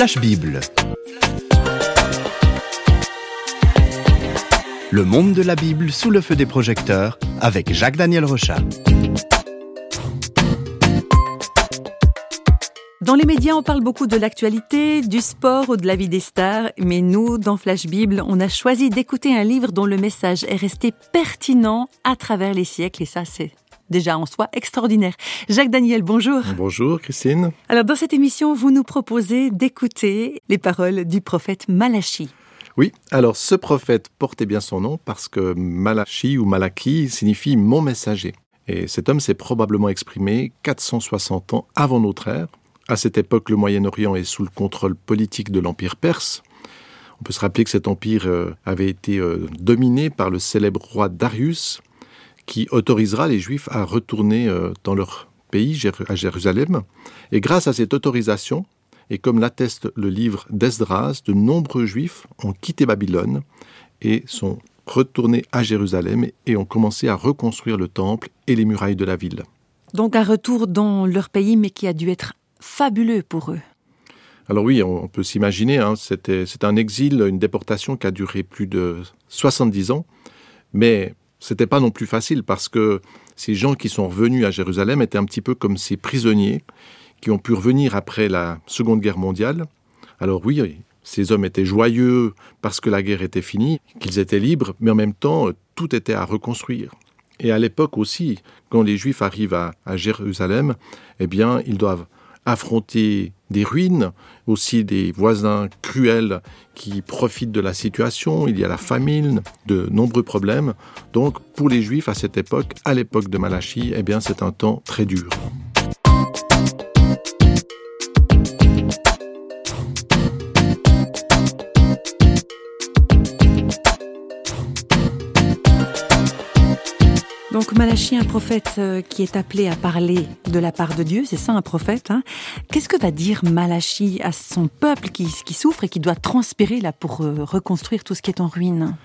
Flash Bible. Le monde de la Bible sous le feu des projecteurs avec Jacques-Daniel Rochat. Dans les médias, on parle beaucoup de l'actualité, du sport ou de la vie des stars, mais nous, dans Flash Bible, on a choisi d'écouter un livre dont le message est resté pertinent à travers les siècles, et ça, c'est déjà en soi extraordinaire. Jacques Daniel, bonjour. Bonjour Christine. Alors dans cette émission, vous nous proposez d'écouter les paroles du prophète Malachi. Oui, alors ce prophète portait bien son nom parce que Malachi ou Malaki signifie mon messager. Et cet homme s'est probablement exprimé 460 ans avant notre ère. À cette époque, le Moyen-Orient est sous le contrôle politique de l'Empire perse. On peut se rappeler que cet empire euh, avait été euh, dominé par le célèbre roi Darius, qui autorisera les Juifs à retourner euh, dans leur pays, à Jérusalem. Et grâce à cette autorisation, et comme l'atteste le livre d'Esdras, de nombreux Juifs ont quitté Babylone et sont retournés à Jérusalem et ont commencé à reconstruire le temple et les murailles de la ville. Donc un retour dans leur pays, mais qui a dû être fabuleux pour eux. Alors oui, on peut s'imaginer, hein, c'est un exil, une déportation qui a duré plus de 70 ans, mais c'était pas non plus facile parce que ces gens qui sont revenus à Jérusalem étaient un petit peu comme ces prisonniers qui ont pu revenir après la Seconde Guerre mondiale. Alors oui, ces hommes étaient joyeux parce que la guerre était finie, qu'ils étaient libres, mais en même temps, tout était à reconstruire. Et à l'époque aussi, quand les Juifs arrivent à, à Jérusalem, eh bien, ils doivent affronter des ruines, aussi des voisins cruels qui profitent de la situation, il y a la famine, de nombreux problèmes. Donc pour les Juifs à cette époque, à l'époque de Malachie, eh bien c'est un temps très dur. Donc Malachie, un prophète euh, qui est appelé à parler de la part de Dieu, c'est ça un prophète. Hein Qu'est-ce que va dire Malachie à son peuple qui, souffre et qui doit transpirer là pour euh, reconstruire tout ce qui est en ruine?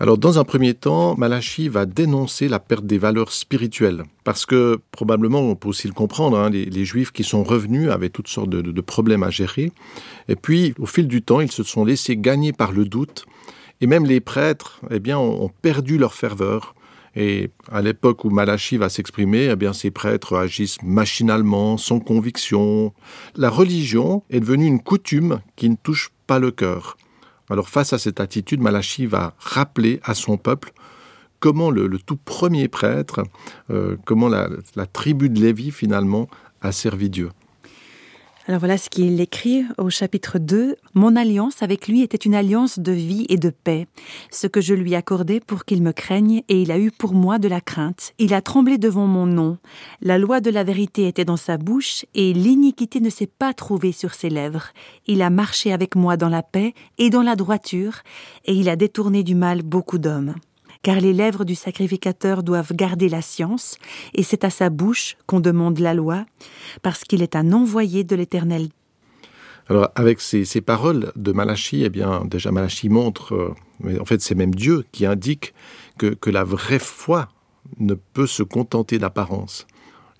Alors, dans un premier temps, Malachie va dénoncer la perte des valeurs spirituelles. Parce que, probablement, on peut aussi le comprendre, hein, les, Juifs qui sont revenus avaient toutes sortes de, de, problèmes à gérer. Et puis, au fil du temps, ils se sont laissés gagner par le doute. Et même les prêtres, eh bien, ont perdu leur ferveur. Et à l'époque où Malachi va s'exprimer, eh bien, ces prêtres agissent machinalement, sans conviction. La religion est devenue une coutume qui ne touche pas le cœur. Alors, face à cette attitude, Malachi va rappeler à son peuple comment le, tout premier prêtre, euh, comment la tribu de Lévi, finalement, a servi Dieu. Alors voilà ce qu'il écrit au chapitre 2. Mon alliance avec lui était une alliance de vie et de paix, ce que je lui accordais pour qu'il me craigne, et il a eu pour moi de la crainte. Il a tremblé devant mon nom. La loi de la vérité était dans sa bouche, et l'iniquité ne s'est pas trouvée sur ses lèvres. Il a marché avec moi dans la paix et dans la droiture, et il a détourné du mal beaucoup d'hommes car les lèvres du sacrificateur doivent garder la science, et c'est à sa bouche qu'on demande la loi, parce qu'il est un envoyé de l'Éternel. Alors, avec ces, ces, paroles de Malachi, eh bien, déjà Malachi montre, euh, mais en fait, c'est même Dieu qui indique que, que la vraie foi ne peut se contenter d'apparence.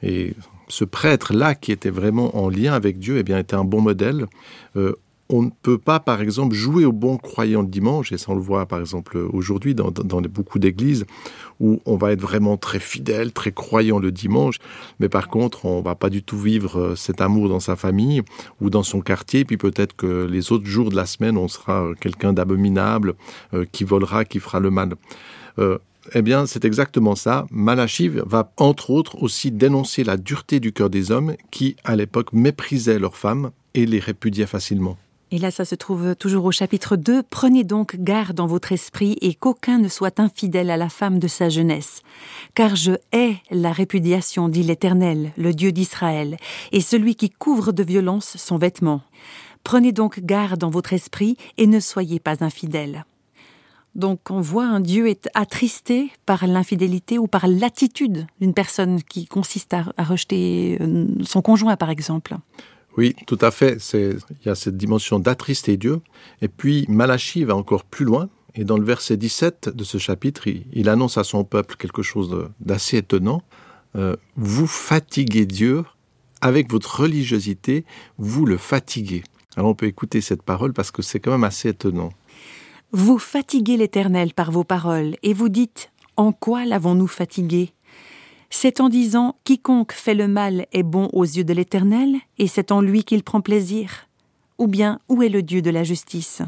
Et ce prêtre-là, qui était vraiment en lien avec Dieu, eh bien, était un bon modèle. Euh, on ne peut pas, par exemple, jouer au bon croyant dimanche, et ça on le voit par exemple aujourd'hui dans, beaucoup d'églises, où on va être vraiment très fidèle, très croyant le dimanche, mais par contre on va pas du tout vivre cet amour dans sa famille ou dans son quartier, puis peut-être que les autres jours de la semaine on sera quelqu'un d'abominable, euh, qui volera, qui fera le mal. Euh, eh bien, c'est exactement ça. Malachi va, entre autres, aussi dénoncer la dureté du cœur des hommes qui, à l'époque, méprisaient leurs femmes et les répudiaient facilement. Et là, ça se trouve toujours au chapitre 2. Prenez donc garde dans votre esprit et qu'aucun ne soit infidèle à la femme de sa jeunesse. Car je hais la répudiation, dit l'Éternel, le Dieu d'Israël, et celui qui couvre de violence son vêtement. Prenez donc garde dans votre esprit et ne soyez pas infidèle. Donc on voit un Dieu est attristé par l'infidélité ou par l'attitude d'une personne qui consiste à, à rejeter euh, son conjoint, par exemple. Oui, tout à fait. Il y a cette dimension d'attrister Dieu. Et puis Malachi va encore plus loin. Et dans le verset 17 de ce chapitre, il, il annonce à son peuple quelque chose d'assez étonnant. Euh, vous fatiguez Dieu avec votre religiosité, vous le fatiguez. Alors on peut écouter cette parole parce que c'est quand même assez étonnant. Vous fatiguez l'Éternel par vos paroles, et vous dites En quoi l'avons-nous fatigué? C'est en disant Quiconque fait le mal est bon aux yeux de l'Éternel, et c'est en lui qu'il prend plaisir. Ou bien, où est le Dieu de la justice?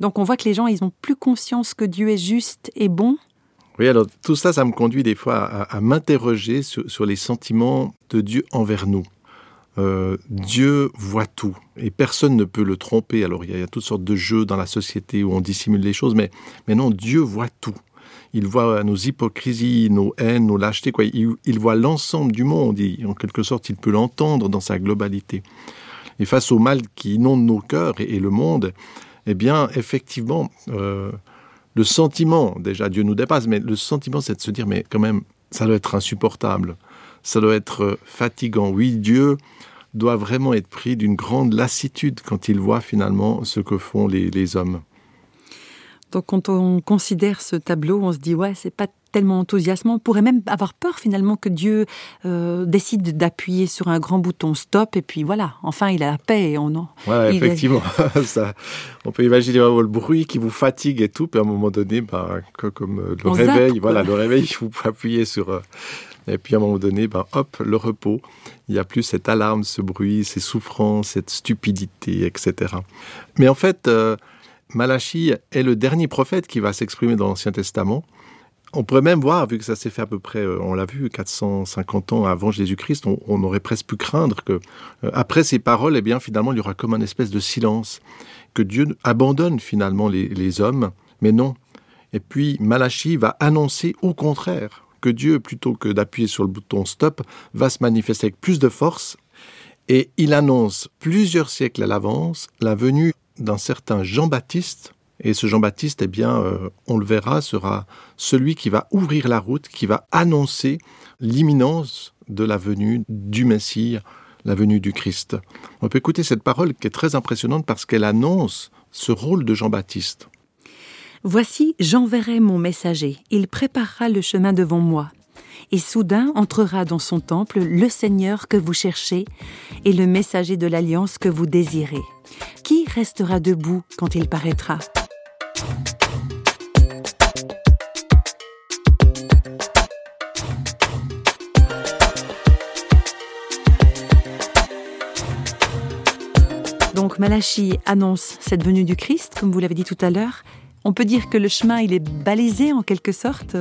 Donc on voit que les gens, ils ont plus conscience que Dieu est juste et bon. Oui, alors tout ça, ça me conduit des fois à, m'interroger sur les sentiments de Dieu envers nous. Euh, Dieu voit tout et personne ne peut le tromper. Alors il y, a, toutes sortes de jeux dans la société où on dissimule les choses, mais, mais non, Dieu voit tout. Il voit nos hypocrisies, nos haines, nos lâchetés. Quoi. Il, voit l'ensemble du monde. en quelque sorte, il peut l'entendre dans sa globalité. Et face au mal qui inonde nos cœurs et, le monde, eh bien, effectivement, euh, le sentiment, déjà, Dieu nous dépasse, mais le sentiment, c'est de se dire, mais quand même, ça doit être insupportable ça doit être euh, fatigant. Oui, Dieu doit vraiment être pris d'une grande lassitude quand il voit finalement ce que font les, hommes. Donc quand on considère ce tableau, on se dit ouais, c'est pas tellement enthousiasmant. On pourrait même avoir peur finalement que Dieu euh, décide d'appuyer sur un grand bouton stop et puis voilà, enfin il a la paix. Et on en, ouais, effectivement, ça, on peut imaginer le bruit qui vous fatigue et tout, puis à un moment donné, bah, comme euh, le réveil, voilà, le réveil, vous pouvez appuyer sur et puis à un moment donné, ben, hop, le repos. Il n'y a plus cette alarme, ce bruit, ces souffrances, cette stupidité, etc. Mais en fait, euh, Malachie est le dernier prophète qui va s'exprimer dans l'Ancien Testament. On pourrait même voir, vu que ça s'est fait à peu près, euh, on l'a vu, 450 ans avant Jésus-Christ, on, aurait presque pu craindre que, euh, après ces paroles, eh bien, finalement, il y aura comme un espèce de silence, que Dieu abandonne finalement les, les hommes, mais non. Et puis, Malachie va annoncer au contraire que Dieu, plutôt que d'appuyer sur le bouton stop, va se manifester avec plus de force et il annonce plusieurs siècles à l'avance la venue d'un certain Jean-Baptiste. Et ce Jean-Baptiste, eh bien, euh, on le verra, sera celui qui va ouvrir la route, qui va annoncer l'imminence de la venue du Messie, la venue du Christ. On peut écouter cette parole qui est très impressionnante parce qu'elle annonce ce rôle de Jean-Baptiste. Voici, j'enverrai mon messager, il préparera le chemin devant moi. Et soudain entrera dans son temple le Seigneur que vous cherchez et le messager de l'alliance que vous désirez. Qui restera debout quand il paraîtra? Donc Malachie annonce cette venue du Christ, comme vous l'avez dit tout à l'heure, on peut dire que le chemin, il est balisé en quelque sorte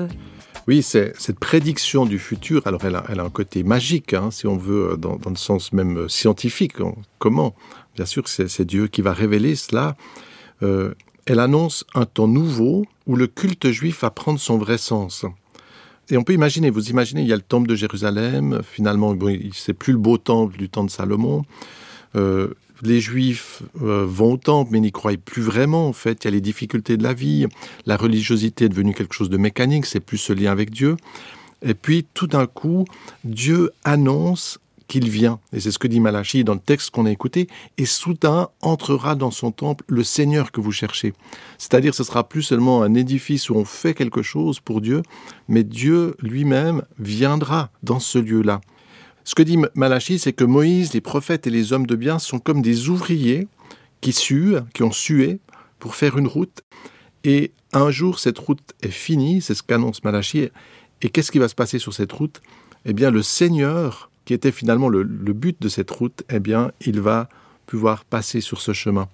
oui, cette prédiction du futur. Alors, elle a, un côté magique, hein, si on veut, dans, le sens même euh, scientifique. Comment? Bien sûr, c'est Dieu qui va révéler cela. Euh, elle annonce un temps nouveau où le culte juif va prendre son vrai sens. Et on peut imaginer, vous imaginez, il y a le temple de Jérusalem. Finalement, c'est plus le beau temple du temps de Salomon. Euh, les Juifs euh, vont au temple, mais n'y croient plus vraiment. En fait, il y a les difficultés de la vie. La religiosité est devenue quelque chose de mécanique. C'est plus ce lien avec Dieu. Et puis, tout d'un coup, Dieu annonce qu'il vient. Et c'est ce que dit Malachie dans le texte qu'on a écouté. Et soudain entrera dans son temple le Seigneur que vous cherchez. C'est-à-dire, ce sera plus seulement un édifice où on fait quelque chose pour Dieu, mais Dieu lui-même viendra dans ce lieu-là. Ce que dit Malachie, c'est que Moïse, les prophètes et les hommes de bien sont comme des ouvriers qui suent, qui ont sué pour faire une route. Et un jour, cette route est finie, c'est ce qu'annonce Malachie. Et qu'est-ce qui va se passer sur cette route? Eh bien, le Seigneur, qui était finalement le, le, but de cette route, eh bien, il va pouvoir passer sur ce chemin.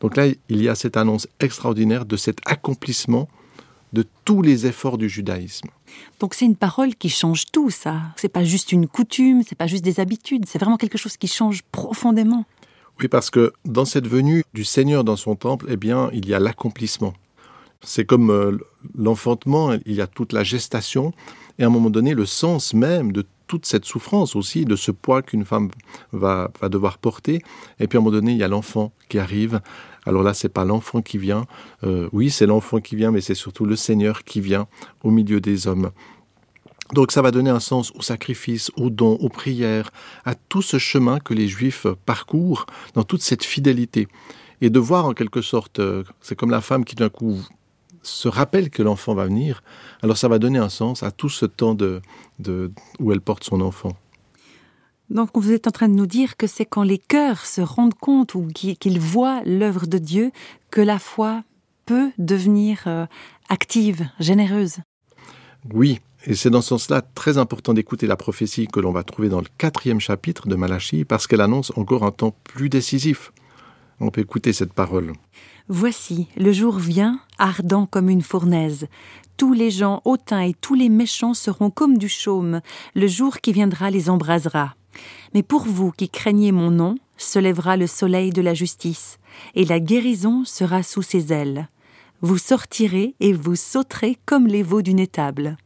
Donc là, il y a cette annonce extraordinaire de cet accomplissement de tous les efforts du judaïsme. Donc c'est une parole qui change tout, ça. C'est pas juste une coutume, c'est pas juste des habitudes, c'est vraiment quelque chose qui change profondément. Oui, parce que dans cette venue du Seigneur dans son temple, eh bien, il y a l'accomplissement. C'est comme euh, l'enfantement, il y a toute la gestation, et à un moment donné, le sens même de toute cette souffrance aussi, de ce poids qu'une femme va, va devoir porter. Et puis à un moment donné, il y a l'enfant qui arrive alors là, c'est pas l'enfant qui vient. Euh, oui, c'est l'enfant qui vient, mais c'est surtout le Seigneur qui vient au milieu des hommes. Donc ça va donner un sens au sacrifice, aux dons, aux prières, à tout ce chemin que les Juifs parcourent dans toute cette fidélité. Et de voir en quelque sorte, euh, c'est comme la femme qui d'un coup se rappelle que l'enfant va venir, alors ça va donner un sens à tout ce temps de, où elle porte son enfant. Donc vous êtes en train de nous dire que c'est quand les cœurs se rendent compte ou qu'ils voient l'œuvre de Dieu que la foi peut devenir euh, active, généreuse. Oui, et c'est dans ce sens-là très important d'écouter la prophétie que l'on va trouver dans le quatrième chapitre de Malachie, parce qu'elle annonce encore un temps plus décisif. On peut écouter cette parole. Voici, le jour vient, ardent comme une fournaise. Tous les gens hautains et tous les méchants seront comme du chaume. Le jour qui viendra les embrasera. Mais pour vous qui craignez mon nom, se lèvera le soleil de la justice, et la guérison sera sous ses ailes. Vous sortirez et vous sauterez comme les veaux d'une étable.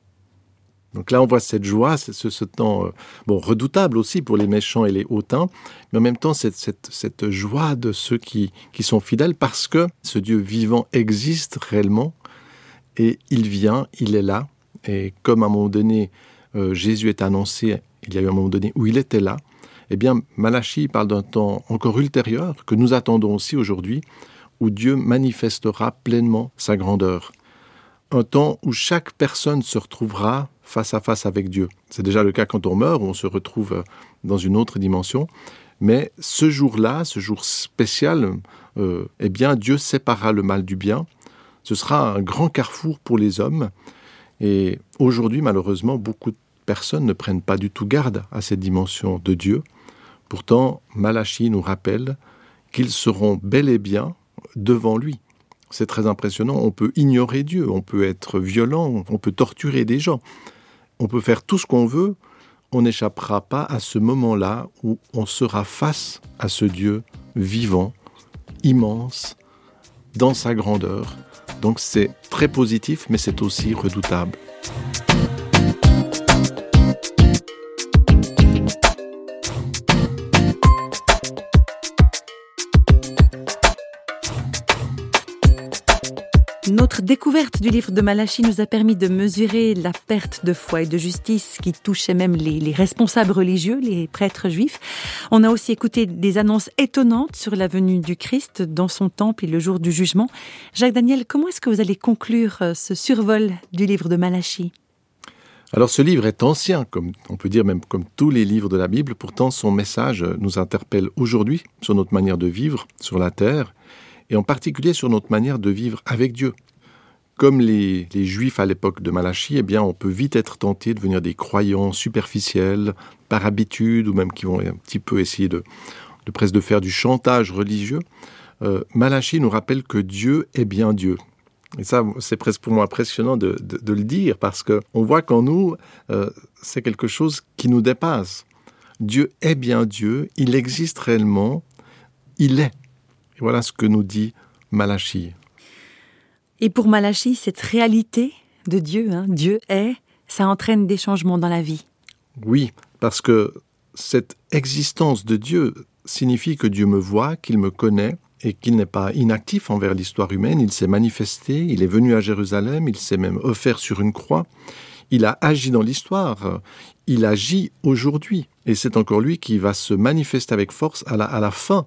Donc là, on voit cette joie, ce, temps euh, bon, redoutable aussi pour les méchants et les hautains, mais en même temps cette, cette, joie de ceux qui, qui sont fidèles parce que ce Dieu vivant existe réellement et il vient, il est là. Et comme à un moment donné, euh, Jésus est annoncé, il y a eu un moment donné où il était là, eh bien, Malachie parle d'un temps encore ultérieur que nous attendons aussi aujourd'hui, où Dieu manifestera pleinement sa grandeur. Un temps où chaque personne se retrouvera face à face avec Dieu. C'est déjà le cas quand on meurt, où on se retrouve dans une autre dimension. Mais ce jour-là, ce jour spécial, euh, eh bien, Dieu séparera le mal du bien. Ce sera un grand carrefour pour les hommes. Et aujourd'hui, malheureusement, beaucoup de personnes ne prennent pas du tout garde à cette dimension de Dieu. Pourtant, Malachie nous rappelle qu'ils seront bel et bien devant lui. C'est très impressionnant. On peut ignorer Dieu, on peut être violent, on peut torturer des gens. On peut faire tout ce qu'on veut, on n'échappera pas à ce moment-là où on sera face à ce Dieu vivant, immense, dans sa grandeur. Donc c'est très positif, mais c'est aussi redoutable. Découverte du livre de Malachie nous a permis de mesurer la perte de foi et de justice qui touchait même les, responsables religieux, les prêtres juifs. On a aussi écouté des annonces étonnantes sur la venue du Christ dans son temple et le jour du jugement. Jacques Daniel, comment est-ce que vous allez conclure euh, ce survol du livre de Malachie alors ce livre est ancien, comme on peut dire même comme tous les livres de la Bible, pourtant son message nous interpelle aujourd'hui sur notre manière de vivre sur la terre et en particulier sur notre manière de vivre avec Dieu. Comme les, Juifs à l'époque de Malachie, eh bien, on peut vite être tenté de devenir des croyants superficiels, par habitude, ou même qui vont un petit peu essayer de, presque de faire du chantage religieux. Euh, Malachie nous rappelle que Dieu est bien Dieu. Et ça, c'est presque pour moi impressionnant de, le dire, parce qu'on voit qu'en nous, euh, c'est quelque chose qui nous dépasse. Dieu est bien Dieu, il existe réellement, il est. Et voilà ce que nous dit Malachie. Et pour Malachie, cette réalité de Dieu, hein, Dieu est, ça entraîne des changements dans la vie. Oui, parce que cette existence de Dieu signifie que Dieu me voit, qu'il me connaît et qu'il n'est pas inactif envers l'histoire humaine. Il s'est manifesté, il est venu à Jérusalem, il s'est même offert sur une croix. Il a agi dans l'histoire, il agit aujourd'hui. Et c'est encore lui qui va se manifester avec force à la, à la fin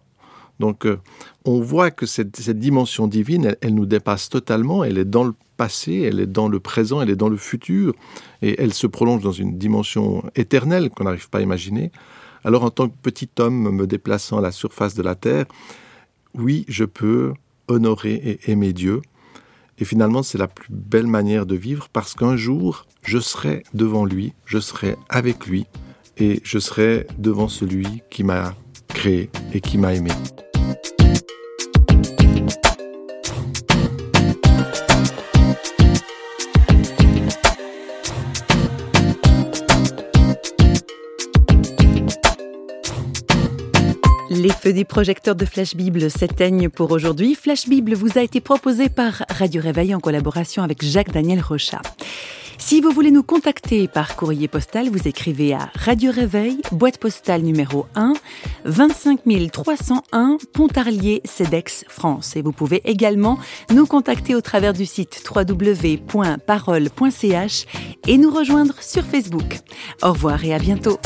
donc euh, on voit que cette, dimension divine, elle, nous dépasse totalement, elle est dans le passé, elle est dans le présent, elle est dans le futur, et elle se prolonge dans une dimension éternelle qu'on n'arrive pas à imaginer. Alors en tant que petit homme me déplaçant à la surface de la terre, oui, je peux honorer et aimer Dieu. Et finalement, c'est la plus belle manière de vivre parce qu'un jour, je serai devant lui, je serai avec lui, et je serai devant celui qui m'a et qui m'a aimé. Les feux des projecteurs de Flash Bible s'éteignent pour aujourd'hui. Flash Bible vous a été proposé par Radio Réveil en collaboration avec Jacques-Daniel Rochat. Si vous voulez nous contacter par courrier postal, vous écrivez à Radio Réveil, boîte postale numéro 1, 25 301, Pontarlier, CEDEX, France. Et vous pouvez également nous contacter au travers du site www.parole.ch et nous rejoindre sur Facebook. Au revoir et à bientôt.